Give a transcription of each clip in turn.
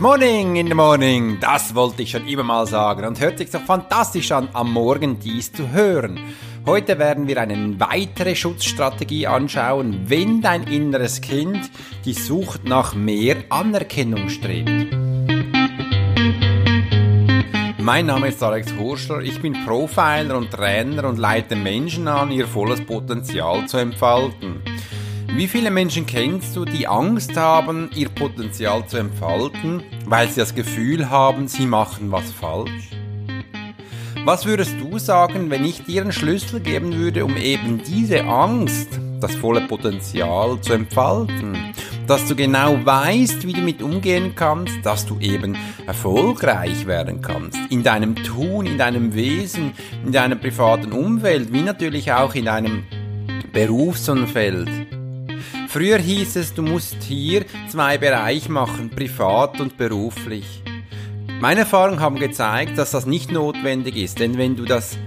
Morning in the morning, das wollte ich schon immer mal sagen und hört sich so fantastisch an, am Morgen dies zu hören. Heute werden wir eine weitere Schutzstrategie anschauen, wenn dein inneres Kind die Sucht nach mehr Anerkennung strebt. Mein Name ist Alex Horschler, ich bin Profiler und Trainer und leite Menschen an, ihr volles Potenzial zu entfalten. Wie viele Menschen kennst du, die Angst haben, ihr Potenzial zu entfalten, weil sie das Gefühl haben, sie machen was falsch? Was würdest du sagen, wenn ich dir einen Schlüssel geben würde, um eben diese Angst, das volle Potenzial zu entfalten? Dass du genau weißt, wie du mit umgehen kannst, dass du eben erfolgreich werden kannst. In deinem Tun, in deinem Wesen, in deiner privaten Umwelt, wie natürlich auch in deinem Berufsumfeld. Früher hieß es, du musst hier zwei Bereiche machen, privat und beruflich. Meine Erfahrungen haben gezeigt, dass das nicht notwendig ist, denn wenn du das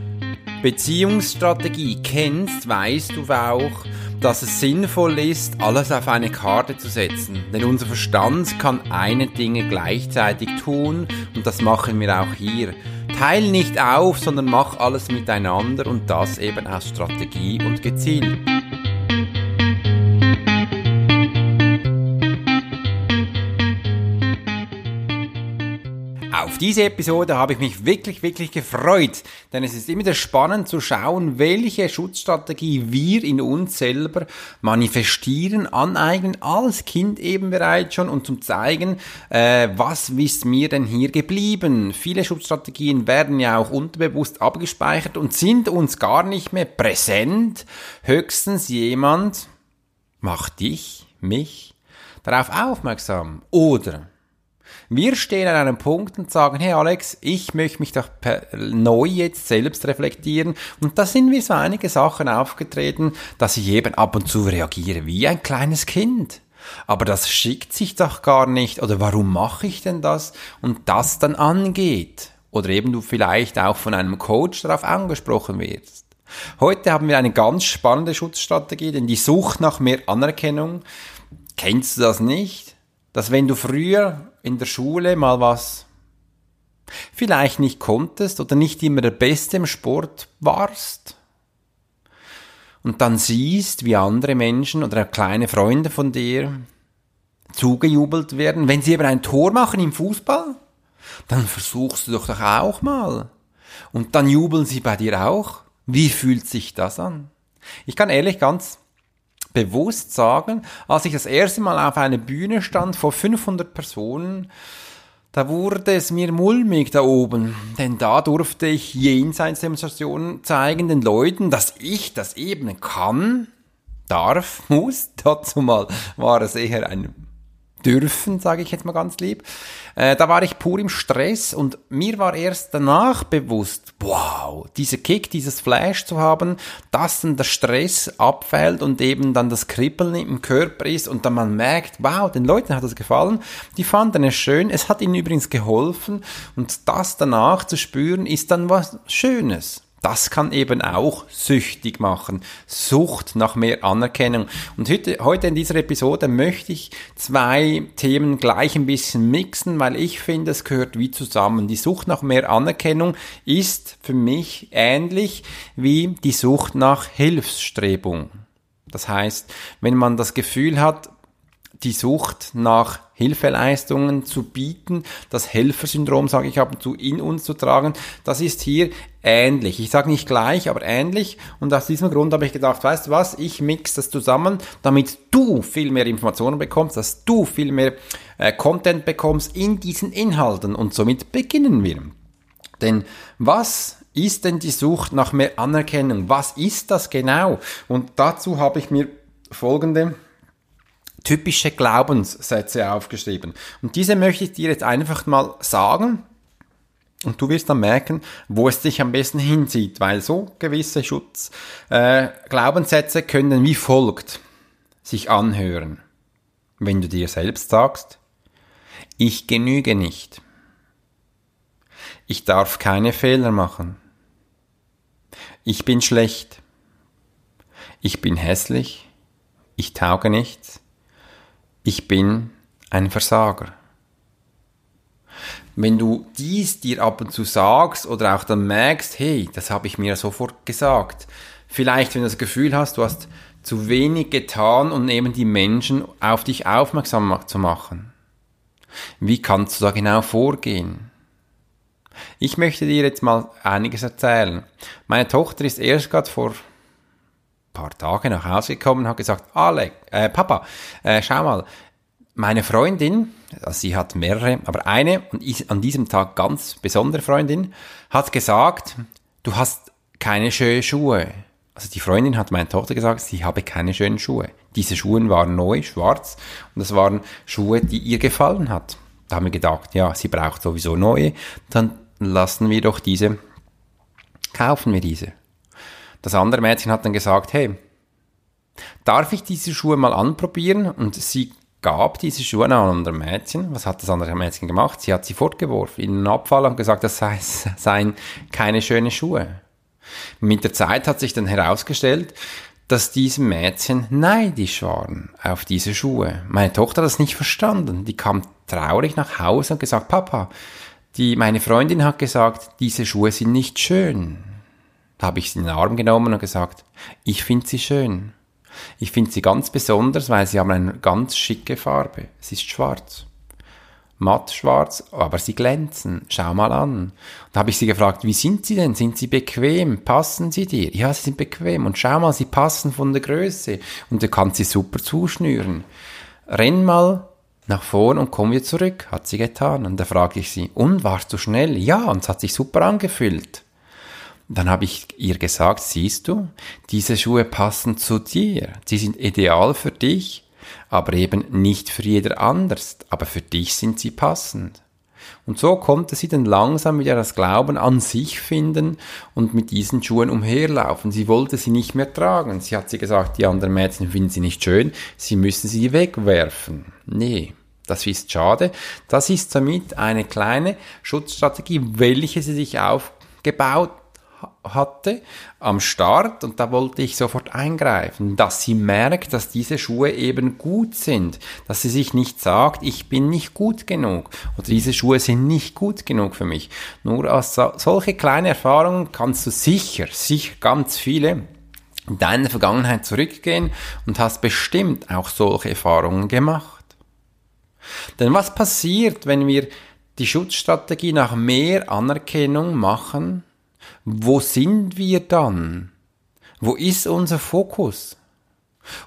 Beziehungsstrategie kennst, weißt du auch, dass es sinnvoll ist, alles auf eine Karte zu setzen. Denn unser Verstand kann eine Dinge gleichzeitig tun und das machen wir auch hier. Teil nicht auf, sondern mach alles miteinander und das eben aus Strategie und gezielt. Auf diese Episode habe ich mich wirklich, wirklich gefreut, denn es ist immer wieder spannend zu schauen, welche Schutzstrategie wir in uns selber manifestieren, aneignen, als Kind eben bereits schon und zum zeigen, äh, was ist mir denn hier geblieben. Viele Schutzstrategien werden ja auch unterbewusst abgespeichert und sind uns gar nicht mehr präsent. Höchstens jemand macht dich, mich darauf aufmerksam oder wir stehen an einem Punkt und sagen, hey Alex, ich möchte mich doch neu jetzt selbst reflektieren. Und da sind mir so einige Sachen aufgetreten, dass ich eben ab und zu reagiere wie ein kleines Kind. Aber das schickt sich doch gar nicht. Oder warum mache ich denn das? Und das dann angeht. Oder eben du vielleicht auch von einem Coach darauf angesprochen wirst. Heute haben wir eine ganz spannende Schutzstrategie, denn die Sucht nach mehr Anerkennung, kennst du das nicht? Dass wenn du früher in der Schule mal was vielleicht nicht konntest oder nicht immer der Beste im Sport warst und dann siehst, wie andere Menschen oder kleine Freunde von dir zugejubelt werden, wenn sie eben ein Tor machen im Fußball, dann versuchst du doch doch auch mal. Und dann jubeln sie bei dir auch. Wie fühlt sich das an? Ich kann ehrlich ganz bewusst sagen, als ich das erste Mal auf einer Bühne stand vor 500 Personen, da wurde es mir mulmig da oben, denn da durfte ich Jenseitsdemonstrationen zeigen den Leuten, dass ich das eben kann, darf, muss. Dazu mal war es eher ein dürfen, sage ich jetzt mal ganz lieb. Äh, da war ich pur im Stress und mir war erst danach bewusst, wow, dieser Kick, dieses Flash zu haben, dass dann der Stress abfällt und eben dann das Kribbeln im Körper ist und dann man merkt, wow, den Leuten hat das gefallen, die fanden es schön, es hat ihnen übrigens geholfen und das danach zu spüren ist dann was Schönes. Das kann eben auch süchtig machen. Sucht nach mehr Anerkennung. Und heute, heute in dieser Episode möchte ich zwei Themen gleich ein bisschen mixen, weil ich finde, es gehört wie zusammen. Die Sucht nach mehr Anerkennung ist für mich ähnlich wie die Sucht nach Hilfsstrebung. Das heißt, wenn man das Gefühl hat, die Sucht nach Hilfeleistungen zu bieten, das Helfersyndrom, sage ich ab und zu, in uns zu tragen, das ist hier ähnlich. Ich sage nicht gleich, aber ähnlich. Und aus diesem Grund habe ich gedacht, weißt du was, ich mix das zusammen, damit du viel mehr Informationen bekommst, dass du viel mehr äh, Content bekommst in diesen Inhalten. Und somit beginnen wir. Denn was ist denn die Sucht nach mehr Anerkennung? Was ist das genau? Und dazu habe ich mir folgende typische Glaubenssätze aufgeschrieben. Und diese möchte ich dir jetzt einfach mal sagen. Und du wirst dann merken, wo es dich am besten hinzieht, weil so gewisse Schutz, äh, Glaubenssätze können wie folgt sich anhören. Wenn du dir selbst sagst, ich genüge nicht. Ich darf keine Fehler machen. Ich bin schlecht. Ich bin hässlich. Ich tauge nichts. Ich bin ein Versager. wenn du dies dir ab und zu sagst oder auch dann merkst, hey, das habe ich mir sofort gesagt. Vielleicht, wenn du das Gefühl hast, du hast zu wenig getan, um eben die Menschen auf dich aufmerksam zu machen. Wie kannst du da genau vorgehen? Ich möchte dir jetzt mal einiges erzählen. Meine Tochter ist erst gerade vor paar Tagen nach Hause gekommen und hat gesagt, Alec, äh, Papa, äh, schau mal, meine Freundin, also sie hat mehrere, aber eine und ich, an diesem Tag ganz besondere Freundin, hat gesagt, du hast keine schönen Schuhe. Also die Freundin hat meiner Tochter gesagt, sie habe keine schönen Schuhe. Diese Schuhe waren neu, schwarz und das waren Schuhe, die ihr gefallen hat. Da haben wir gedacht, ja, sie braucht sowieso neue, dann lassen wir doch diese, kaufen wir diese. Das andere Mädchen hat dann gesagt, hey, darf ich diese Schuhe mal anprobieren? Und sie gab diese Schuhe an ein anderes Mädchen. Was hat das andere Mädchen gemacht? Sie hat sie fortgeworfen in den Abfall und gesagt, das seien keine schönen Schuhe. Mit der Zeit hat sich dann herausgestellt, dass diese Mädchen neidisch waren auf diese Schuhe. Meine Tochter hat das nicht verstanden. Die kam traurig nach Hause und gesagt, Papa, die, meine Freundin hat gesagt, diese Schuhe sind nicht schön. Da habe ich sie in den Arm genommen und gesagt, ich finde sie schön. Ich finde sie ganz besonders, weil sie haben eine ganz schicke Farbe. Sie ist schwarz. Matt schwarz, aber sie glänzen. Schau mal an. Da habe ich sie gefragt, wie sind sie denn? Sind sie bequem? Passen sie dir? Ja, sie sind bequem. Und schau mal, sie passen von der Größe. Und du kannst sie super zuschnüren. Renn mal nach vorn und komm wieder zurück, hat sie getan. Und da fragte ich sie, und warst du schnell? Ja, und es hat sich super angefühlt. Dann habe ich ihr gesagt, siehst du, diese Schuhe passen zu dir. Sie sind ideal für dich, aber eben nicht für jeder anders. Aber für dich sind sie passend. Und so konnte sie dann langsam wieder das Glauben an sich finden und mit diesen Schuhen umherlaufen. Sie wollte sie nicht mehr tragen. Sie hat sie gesagt, die anderen Mädchen finden sie nicht schön, sie müssen sie wegwerfen. Nee. Das ist schade. Das ist somit eine kleine Schutzstrategie, welche sie sich aufgebaut hatte am Start und da wollte ich sofort eingreifen, dass sie merkt, dass diese Schuhe eben gut sind, dass sie sich nicht sagt, ich bin nicht gut genug oder diese Schuhe sind nicht gut genug für mich. Nur aus solche kleine Erfahrungen kannst du sicher, sicher ganz viele in deiner Vergangenheit zurückgehen und hast bestimmt auch solche Erfahrungen gemacht. Denn was passiert, wenn wir die Schutzstrategie nach mehr Anerkennung machen? Wo sind wir dann? Wo ist unser Fokus?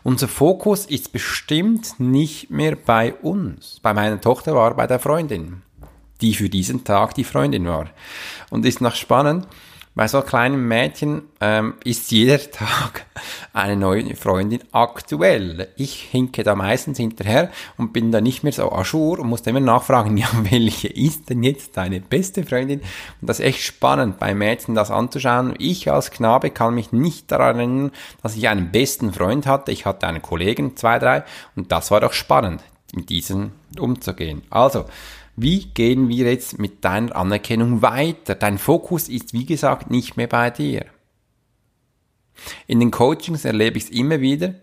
Unser Fokus ist bestimmt nicht mehr bei uns. Bei meiner Tochter war bei der Freundin, die für diesen Tag die Freundin war. Und ist noch spannend, bei so kleinen Mädchen ähm, ist jeder Tag eine neue Freundin aktuell. Ich hinke da meistens hinterher und bin da nicht mehr so ajour und muss immer nachfragen, ja, welche ist denn jetzt deine beste Freundin? Und das ist echt spannend, bei Mädchen das anzuschauen. Ich als Knabe kann mich nicht daran erinnern, dass ich einen besten Freund hatte. Ich hatte einen Kollegen, zwei, drei, und das war doch spannend, mit diesen umzugehen. Also, wie gehen wir jetzt mit deiner Anerkennung weiter? Dein Fokus ist, wie gesagt, nicht mehr bei dir. In den Coachings erlebe ich es immer wieder,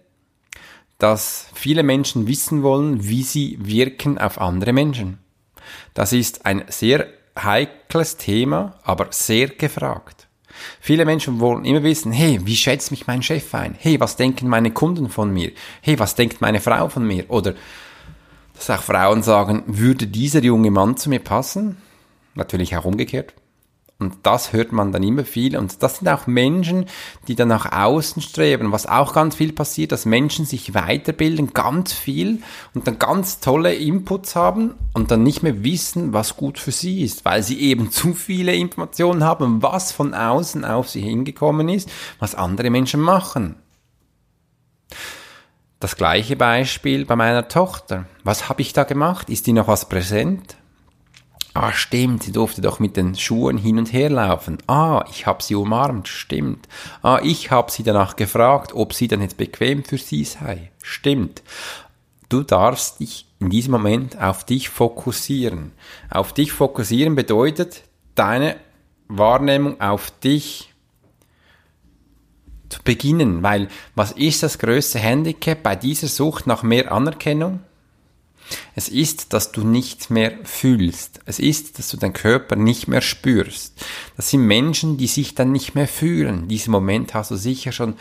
dass viele Menschen wissen wollen, wie sie wirken auf andere Menschen. Das ist ein sehr heikles Thema, aber sehr gefragt. Viele Menschen wollen immer wissen, hey, wie schätzt mich mein Chef ein? Hey, was denken meine Kunden von mir? Hey, was denkt meine Frau von mir? Oder dass auch Frauen sagen, würde dieser junge Mann zu mir passen? Natürlich auch umgekehrt. Und das hört man dann immer viel. Und das sind auch Menschen, die dann nach außen streben. Was auch ganz viel passiert, dass Menschen sich weiterbilden, ganz viel und dann ganz tolle Inputs haben und dann nicht mehr wissen, was gut für sie ist, weil sie eben zu viele Informationen haben, was von außen auf sie hingekommen ist, was andere Menschen machen. Das gleiche Beispiel bei meiner Tochter. Was habe ich da gemacht? Ist die noch was präsent? Ah, stimmt, sie durfte doch mit den Schuhen hin und her laufen. Ah, ich habe sie umarmt, stimmt. Ah, ich habe sie danach gefragt, ob sie dann jetzt bequem für sie sei. Stimmt. Du darfst dich in diesem Moment auf dich fokussieren. Auf dich fokussieren bedeutet, deine Wahrnehmung auf dich beginnen, weil was ist das größte Handicap bei dieser Sucht nach mehr Anerkennung? Es ist, dass du nicht mehr fühlst. Es ist, dass du deinen Körper nicht mehr spürst. Das sind Menschen, die sich dann nicht mehr fühlen. Diesen Moment hast du sicher schon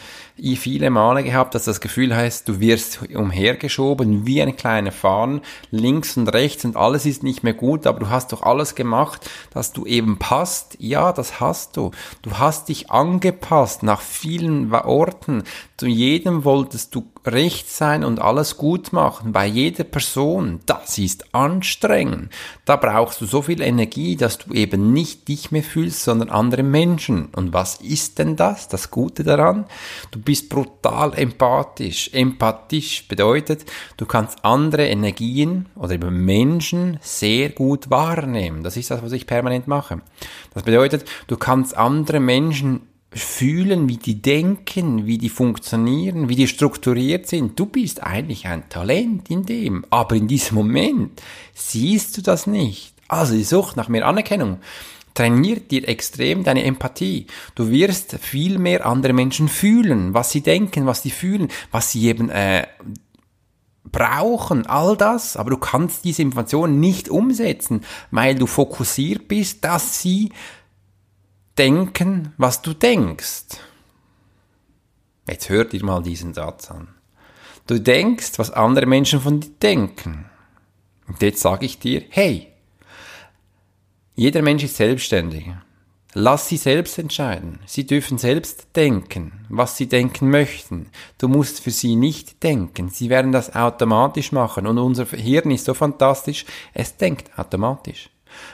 viele Male gehabt, dass das Gefühl heißt, du wirst umhergeschoben wie ein kleiner Fahnen, links und rechts und alles ist nicht mehr gut, aber du hast doch alles gemacht, dass du eben passt. Ja, das hast du. Du hast dich angepasst nach vielen Orten. Zu jedem wolltest du recht sein und alles gut machen. Bei jeder Person. Das ist anstrengend. Da brauchst du so viel Energie, dass du eben nicht dich mehr fühlst, sondern andere Menschen. Und was ist denn das? Das Gute daran? Du bist brutal empathisch. Empathisch bedeutet, du kannst andere Energien oder eben Menschen sehr gut wahrnehmen. Das ist das, was ich permanent mache. Das bedeutet, du kannst andere Menschen fühlen, wie die denken, wie die funktionieren, wie die strukturiert sind. Du bist eigentlich ein Talent in dem, aber in diesem Moment siehst du das nicht. Also die Sucht nach mehr Anerkennung trainiert dir extrem deine Empathie. Du wirst viel mehr andere Menschen fühlen, was sie denken, was sie fühlen, was sie eben äh, brauchen, all das, aber du kannst diese Informationen nicht umsetzen, weil du fokussiert bist, dass sie denken, was du denkst. Jetzt hör dir mal diesen Satz an. Du denkst, was andere Menschen von dir denken. Und jetzt sage ich dir, hey, jeder Mensch ist selbstständig. Lass sie selbst entscheiden. Sie dürfen selbst denken, was sie denken möchten. Du musst für sie nicht denken. Sie werden das automatisch machen. Und unser Hirn ist so fantastisch, es denkt automatisch.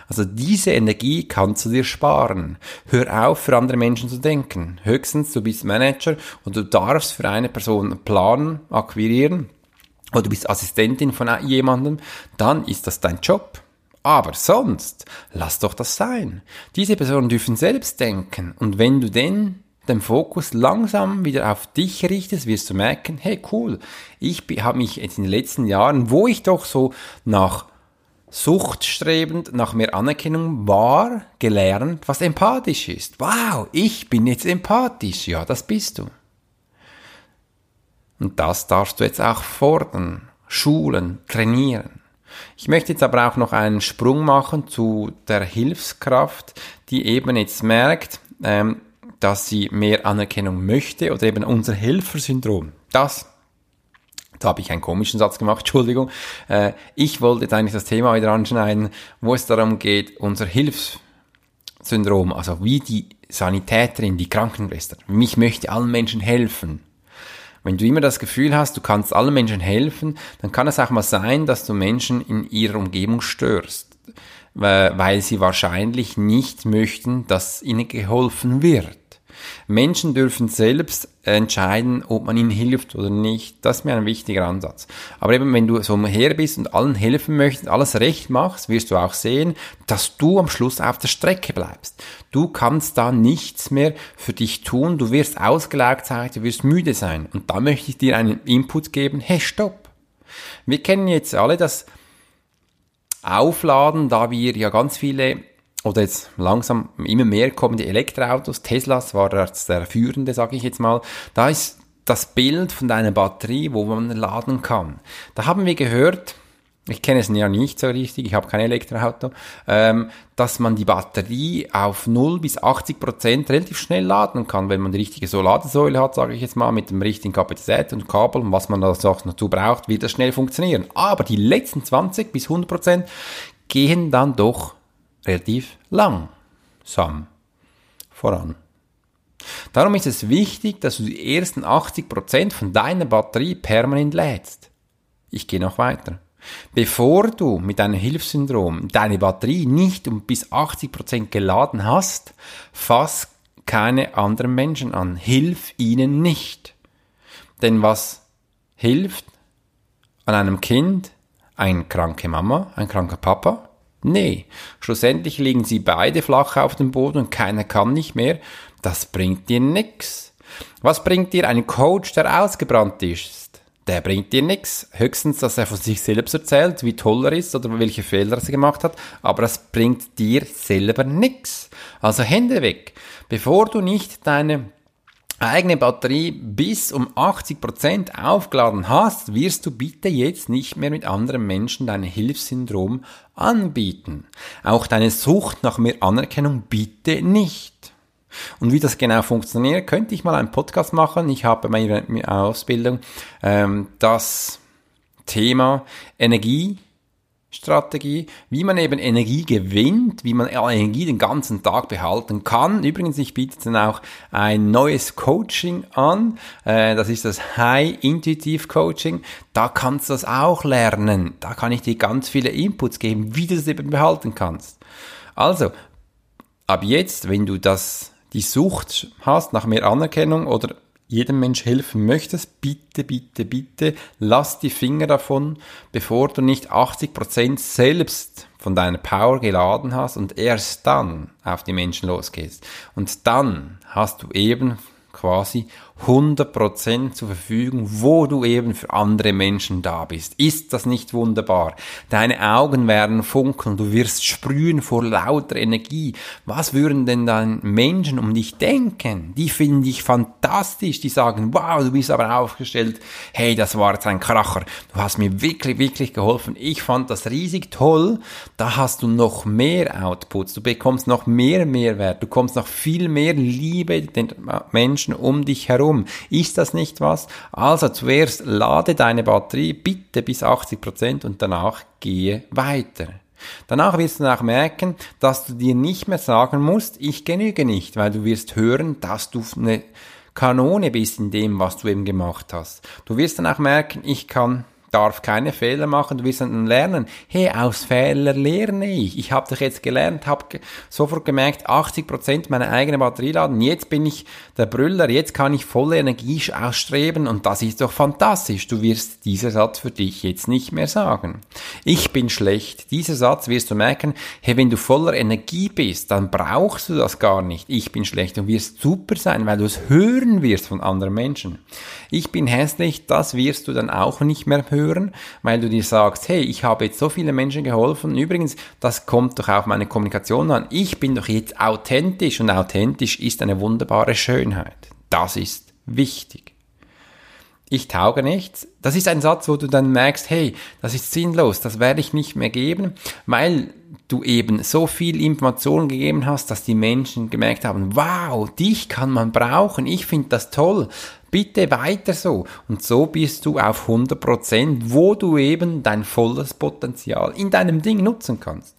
Also diese Energie kannst du dir sparen. Hör auf, für andere Menschen zu denken. Höchstens, du bist Manager und du darfst für eine Person planen, akquirieren oder du bist Assistentin von jemandem, dann ist das dein Job. Aber sonst, lass doch das sein. Diese Personen dürfen selbst denken und wenn du denn den Fokus langsam wieder auf dich richtest, wirst du merken, hey cool, ich habe mich jetzt in den letzten Jahren, wo ich doch so nach suchtstrebend nach mehr Anerkennung war, gelernt, was empathisch ist. Wow, ich bin jetzt empathisch. Ja, das bist du. Und das darfst du jetzt auch fordern, schulen, trainieren. Ich möchte jetzt aber auch noch einen Sprung machen zu der Hilfskraft, die eben jetzt merkt, ähm, dass sie mehr Anerkennung möchte oder eben unser Helfersyndrom. Das da habe ich einen komischen Satz gemacht, Entschuldigung. Äh, ich wollte jetzt eigentlich das Thema wieder anschneiden, wo es darum geht, unser Hilfssyndrom, also wie die Sanitäterin, die Krankenschwester. Mich möchte allen Menschen helfen. Wenn du immer das Gefühl hast, du kannst allen Menschen helfen, dann kann es auch mal sein, dass du Menschen in ihrer Umgebung störst, weil sie wahrscheinlich nicht möchten, dass ihnen geholfen wird. Menschen dürfen selbst entscheiden, ob man ihnen hilft oder nicht. Das ist mir ein wichtiger Ansatz. Aber eben, wenn du so her bist und allen helfen möchtest, alles recht machst, wirst du auch sehen, dass du am Schluss auf der Strecke bleibst. Du kannst da nichts mehr für dich tun. Du wirst ausgelaugt sein, du wirst müde sein. Und da möchte ich dir einen Input geben. Hey, stopp. Wir kennen jetzt alle das Aufladen, da wir ja ganz viele oder jetzt langsam immer mehr kommen die Elektroautos. Teslas war der, führende, sage ich jetzt mal. Da ist das Bild von deiner Batterie, wo man laden kann. Da haben wir gehört, ich kenne es ja nicht so richtig, ich habe kein Elektroauto, ähm, dass man die Batterie auf 0 bis 80 Prozent relativ schnell laden kann, wenn man die richtige Ladesäule hat, sage ich jetzt mal, mit dem richtigen Kapazität und Kabel und was man da dazu braucht, wird das schnell funktionieren. Aber die letzten 20 bis 100 Prozent gehen dann doch relativ langsam voran. Darum ist es wichtig, dass du die ersten 80% von deiner Batterie permanent lädst. Ich gehe noch weiter. Bevor du mit deinem Hilfssyndrom deine Batterie nicht um bis 80% geladen hast, fass keine anderen Menschen an. Hilf ihnen nicht. Denn was hilft an einem Kind? Eine kranke Mama, ein kranker Papa, Nee, schlussendlich liegen sie beide flach auf dem Boden und keiner kann nicht mehr. Das bringt dir nix. Was bringt dir ein Coach, der ausgebrannt ist? Der bringt dir nix. Höchstens, dass er von sich selbst erzählt, wie toll er ist oder welche Fehler er gemacht hat, aber das bringt dir selber nix. Also Hände weg. Bevor du nicht deine eigene Batterie bis um 80% aufgeladen hast, wirst du bitte jetzt nicht mehr mit anderen Menschen dein Hilfssyndrom anbieten. Auch deine Sucht nach mehr Anerkennung bitte nicht. Und wie das genau funktioniert, könnte ich mal einen Podcast machen. Ich habe bei meiner Ausbildung ähm, das Thema Energie Strategie, wie man eben Energie gewinnt, wie man Energie den ganzen Tag behalten kann. Übrigens, ich biete dann auch ein neues Coaching an. Äh, das ist das High Intuitive Coaching. Da kannst du das auch lernen. Da kann ich dir ganz viele Inputs geben, wie du das eben behalten kannst. Also, ab jetzt, wenn du das, die Sucht hast nach mehr Anerkennung oder jedem Mensch helfen möchtest, bitte, bitte, bitte, lass die Finger davon, bevor du nicht 80% selbst von deiner Power geladen hast und erst dann auf die Menschen losgehst. Und dann hast du eben quasi 100% zur Verfügung, wo du eben für andere Menschen da bist. Ist das nicht wunderbar? Deine Augen werden funkeln, du wirst sprühen vor lauter Energie. Was würden denn dann Menschen um dich denken? Die finden dich fantastisch, die sagen, wow, du bist aber aufgestellt. Hey, das war jetzt ein Kracher. Du hast mir wirklich, wirklich geholfen. Ich fand das riesig toll. Da hast du noch mehr Outputs. Du bekommst noch mehr Mehrwert. Du kommst noch viel mehr Liebe den Menschen um dich herum warum? Ist das nicht was? Also zuerst lade deine Batterie bitte bis 80 Prozent und danach gehe weiter. Danach wirst du auch merken, dass du dir nicht mehr sagen musst, ich genüge nicht, weil du wirst hören, dass du eine Kanone bist in dem, was du eben gemacht hast. Du wirst dann auch merken, ich kann darf keine Fehler machen, du wirst lernen, hey, aus Fehler lerne ich. Ich habe doch jetzt gelernt, habe sofort gemerkt, 80% meiner eigenen Batterie laden, jetzt bin ich der Brüller, jetzt kann ich volle Energie ausstreben und das ist doch fantastisch. Du wirst dieser Satz für dich jetzt nicht mehr sagen. Ich bin schlecht. Dieser Satz wirst du merken, hey, wenn du voller Energie bist, dann brauchst du das gar nicht. Ich bin schlecht und wirst super sein, weil du es hören wirst von anderen Menschen. Ich bin hässlich, das wirst du dann auch nicht mehr hören hören, weil du dir sagst, hey, ich habe jetzt so viele Menschen geholfen. Übrigens, das kommt doch auf meine Kommunikation an. Ich bin doch jetzt authentisch und authentisch ist eine wunderbare Schönheit. Das ist wichtig. Ich tauge nichts. Das ist ein Satz, wo du dann merkst, hey, das ist sinnlos, das werde ich nicht mehr geben, weil du eben so viel Informationen gegeben hast, dass die Menschen gemerkt haben, wow, dich kann man brauchen, ich finde das toll. Bitte weiter so. Und so bist du auf 100%, wo du eben dein volles Potenzial in deinem Ding nutzen kannst.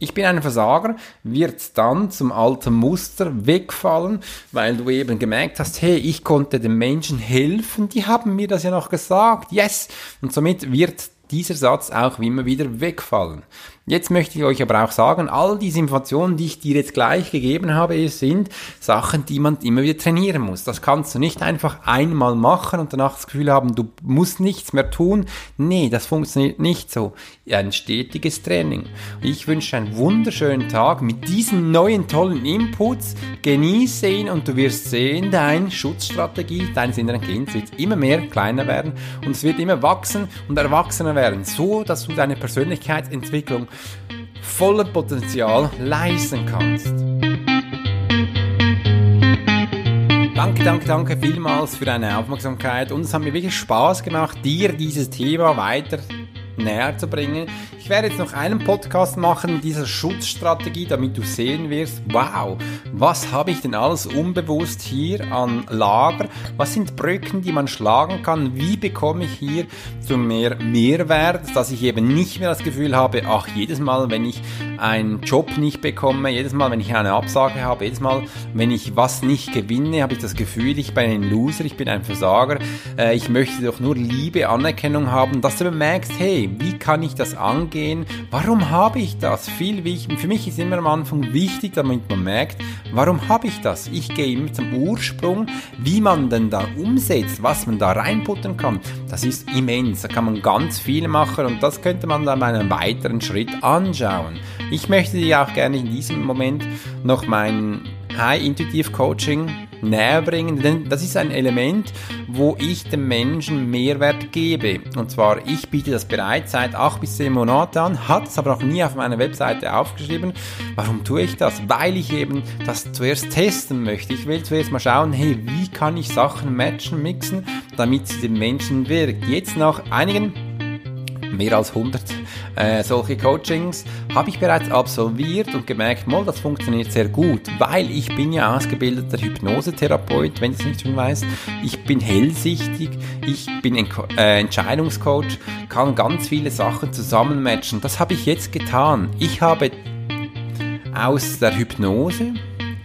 Ich bin ein Versager, wird dann zum alten Muster wegfallen, weil du eben gemerkt hast, hey, ich konnte den Menschen helfen, die haben mir das ja noch gesagt, yes. Und somit wird dieser Satz auch immer wieder wegfallen. Jetzt möchte ich euch aber auch sagen, all diese Informationen, die ich dir jetzt gleich gegeben habe, sind Sachen, die man immer wieder trainieren muss. Das kannst du nicht einfach einmal machen und danach das Gefühl haben, du musst nichts mehr tun. Nee, das funktioniert nicht so. Ein stetiges Training. Ich wünsche einen wunderschönen Tag mit diesen neuen tollen Inputs. Genieße ihn und du wirst sehen, deine Schutzstrategie deines inneren Kindes wird immer mehr kleiner werden und es wird immer wachsen und erwachsener werden, so dass du deine Persönlichkeitsentwicklung voller Potenzial leisten kannst. Danke, danke, danke vielmals für deine Aufmerksamkeit und es hat mir wirklich Spaß gemacht, dir dieses Thema weiter näher zu bringen. Ich werde jetzt noch einen Podcast machen, dieser Schutzstrategie, damit du sehen wirst, wow, was habe ich denn alles unbewusst hier an Lager? Was sind Brücken, die man schlagen kann? Wie bekomme ich hier zu mehr Mehrwert, dass ich eben nicht mehr das Gefühl habe, ach, jedes Mal, wenn ich einen Job nicht bekomme, jedes Mal, wenn ich eine Absage habe, jedes Mal, wenn ich was nicht gewinne, habe ich das Gefühl, ich bin ein Loser, ich bin ein Versager, äh, ich möchte doch nur Liebe, Anerkennung haben, dass du bemerkst, hey, wie kann ich das angehen? gehen, warum habe ich das? Viel wichtig, für mich ist immer am Anfang wichtig, damit man merkt, warum habe ich das? Ich gehe immer zum Ursprung, wie man denn da umsetzt, was man da reinputten kann. Das ist immens, da kann man ganz viel machen und das könnte man dann einem weiteren Schritt anschauen. Ich möchte dir auch gerne in diesem Moment noch mein High Intuitive Coaching näher bringen, denn das ist ein Element, wo ich dem Menschen Mehrwert gebe. Und zwar, ich biete das bereits seit acht bis zehn Monaten an, hat es aber noch nie auf meiner Webseite aufgeschrieben. Warum tue ich das? Weil ich eben das zuerst testen möchte. Ich will zuerst mal schauen, hey, wie kann ich Sachen matchen, mixen, damit sie den Menschen wirkt. Jetzt nach einigen mehr als 100 äh, solche Coachings habe ich bereits absolviert und gemerkt, mal, das funktioniert sehr gut, weil ich bin ja ausgebildeter Hypnosetherapeut, wenn du es nicht schon weißt. Ich bin hellsichtig, ich bin äh, Entscheidungscoach, kann ganz viele Sachen zusammenmatchen. Das habe ich jetzt getan. Ich habe aus der Hypnose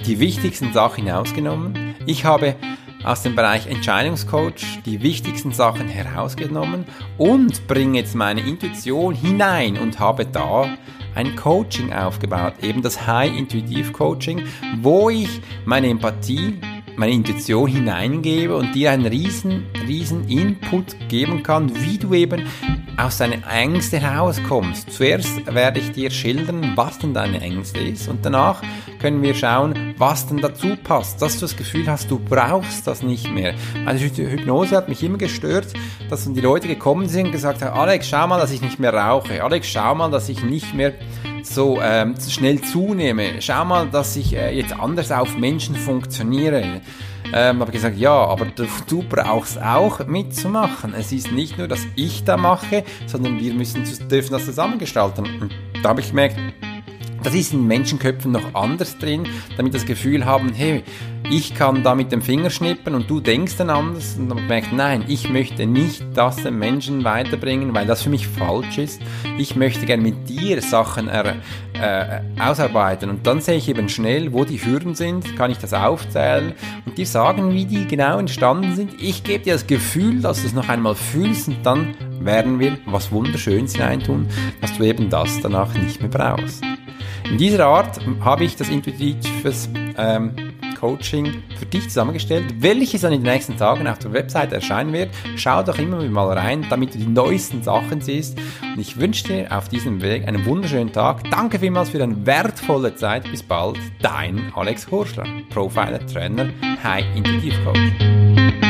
die wichtigsten Sachen hinausgenommen. Ich habe aus dem Bereich Entscheidungscoach die wichtigsten Sachen herausgenommen und bringe jetzt meine Intuition hinein und habe da ein Coaching aufgebaut, eben das High Intuitive Coaching, wo ich meine Empathie, meine Intuition hineingebe und dir einen riesen, riesen Input geben kann, wie du eben aus deinen Ängsten herauskommst. Zuerst werde ich dir schildern, was denn deine Ängste ist und danach können wir schauen, was denn dazu passt, dass du das Gefühl hast, du brauchst das nicht mehr. Also Hypnose hat mich immer gestört, dass die Leute gekommen sind und gesagt haben, Alex, schau mal, dass ich nicht mehr rauche. Alex, schau mal, dass ich nicht mehr so ähm, schnell zunehme. Schau mal, dass ich äh, jetzt anders auf Menschen funktioniere ähm, habe gesagt, ja, aber du, du, brauchst auch mitzumachen. Es ist nicht nur, dass ich da mache, sondern wir müssen, dürfen das zusammengestalten. Und da habe ich gemerkt, das ist in Menschenköpfen noch anders drin, damit das Gefühl haben, hey, ich kann da mit dem Finger schnippen und du denkst dann anders und dann merkt, nein, ich möchte nicht das den Menschen weiterbringen, weil das für mich falsch ist. Ich möchte gerne mit dir Sachen er, äh, ausarbeiten und dann sehe ich eben schnell, wo die Hürden sind, kann ich das aufzählen und dir sagen, wie die genau entstanden sind. Ich gebe dir das Gefühl, dass du es noch einmal fühlst und dann werden wir was Wunderschönes hineintun, dass du eben das danach nicht mehr brauchst. In dieser Art habe ich das intuitives ähm, Coaching für dich zusammengestellt, welches dann in den nächsten Tagen auf der Website erscheinen wird. Schau doch immer mal rein, damit du die neuesten Sachen siehst. Und ich wünsche dir auf diesem Weg einen wunderschönen Tag. Danke vielmals für deine wertvolle Zeit. Bis bald. Dein Alex Horschler, Profiler, Trainer, High Intuitive Coach.